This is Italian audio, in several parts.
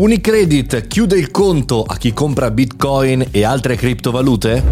Unicredit chiude il conto a chi compra bitcoin e altre criptovalute?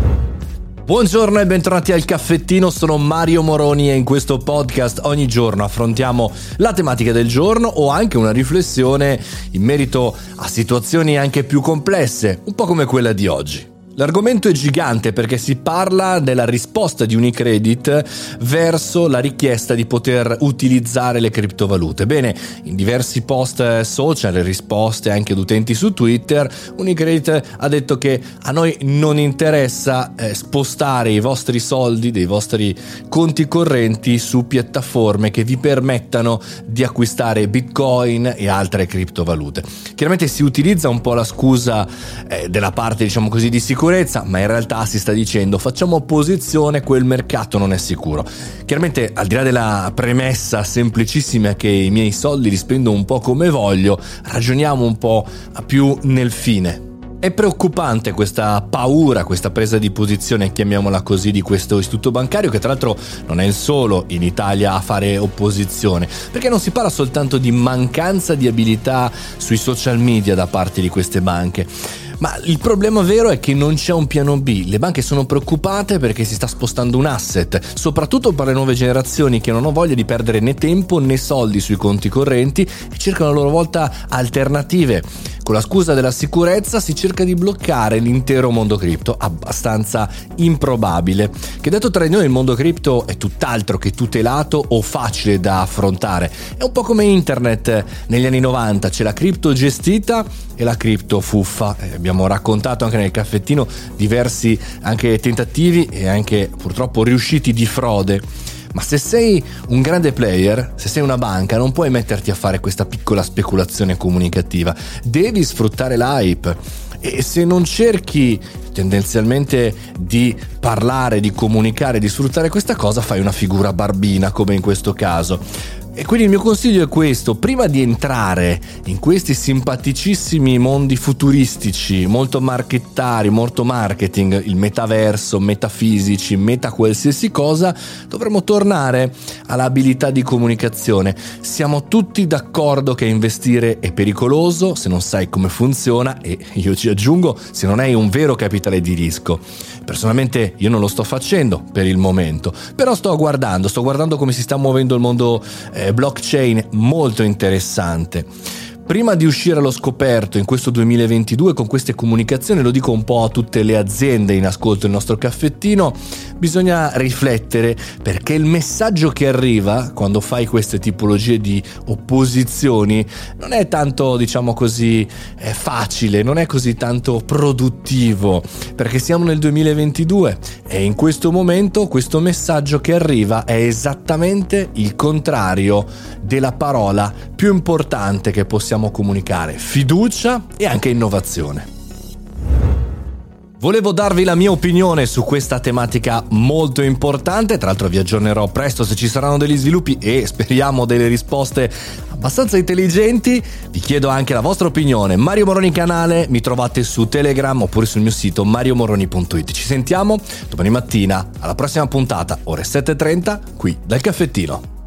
Buongiorno e bentornati al caffettino, sono Mario Moroni e in questo podcast ogni giorno affrontiamo la tematica del giorno o anche una riflessione in merito a situazioni anche più complesse, un po' come quella di oggi. L'argomento è gigante perché si parla della risposta di Unicredit verso la richiesta di poter utilizzare le criptovalute. Bene, in diversi post social risposte anche ad utenti su Twitter, Unicredit ha detto che a noi non interessa eh, spostare i vostri soldi dei vostri conti correnti su piattaforme che vi permettano di acquistare Bitcoin e altre criptovalute. Chiaramente si utilizza un po' la scusa eh, della parte, diciamo così, di sicurezza sicurezza, ma in realtà si sta dicendo facciamo opposizione, quel mercato non è sicuro. Chiaramente al di là della premessa semplicissima che i miei soldi li spendo un po' come voglio, ragioniamo un po' più nel fine. È preoccupante questa paura, questa presa di posizione, chiamiamola così, di questo istituto bancario che tra l'altro non è il solo in Italia a fare opposizione, perché non si parla soltanto di mancanza di abilità sui social media da parte di queste banche, ma il problema vero è che non c'è un piano B. Le banche sono preoccupate perché si sta spostando un asset, soprattutto per le nuove generazioni che non hanno voglia di perdere né tempo né soldi sui conti correnti e cercano a loro volta alternative. Con la scusa della sicurezza si cerca di bloccare l'intero mondo cripto, abbastanza improbabile. Che detto tra noi il mondo cripto è tutt'altro che tutelato o facile da affrontare. È un po' come internet negli anni 90, c'è la cripto gestita e la cripto fuffa. Eh, abbiamo raccontato anche nel caffettino diversi tentativi e anche purtroppo riusciti di frode. Ma se sei un grande player, se sei una banca, non puoi metterti a fare questa piccola speculazione comunicativa. Devi sfruttare l'hype. E se non cerchi tendenzialmente di parlare, di comunicare, di sfruttare questa cosa, fai una figura barbina come in questo caso. E quindi il mio consiglio è questo, prima di entrare in questi simpaticissimi mondi futuristici, molto marchettari, molto marketing, il metaverso, metafisici, meta qualsiasi cosa, dovremmo tornare all'abilità di comunicazione. Siamo tutti d'accordo che investire è pericoloso se non sai come funziona e io ci aggiungo se non hai un vero capitale di rischio. Personalmente io non lo sto facendo per il momento, però sto guardando, sto guardando come si sta muovendo il mondo eh, blockchain, molto interessante prima di uscire allo scoperto in questo 2022 con queste comunicazioni, lo dico un po' a tutte le aziende in ascolto il nostro caffettino, bisogna riflettere perché il messaggio che arriva quando fai queste tipologie di opposizioni non è tanto, diciamo così, facile, non è così tanto produttivo, perché siamo nel 2022 e in questo momento questo messaggio che arriva è esattamente il contrario della parola più importante che possiamo possiamo comunicare fiducia e anche innovazione. Volevo darvi la mia opinione su questa tematica molto importante, tra l'altro vi aggiornerò presto se ci saranno degli sviluppi e speriamo delle risposte abbastanza intelligenti. Vi chiedo anche la vostra opinione. Mario Moroni canale, mi trovate su Telegram oppure sul mio sito mariomoroni.it. Ci sentiamo domani mattina alla prossima puntata, ore 7.30, qui dal caffettino.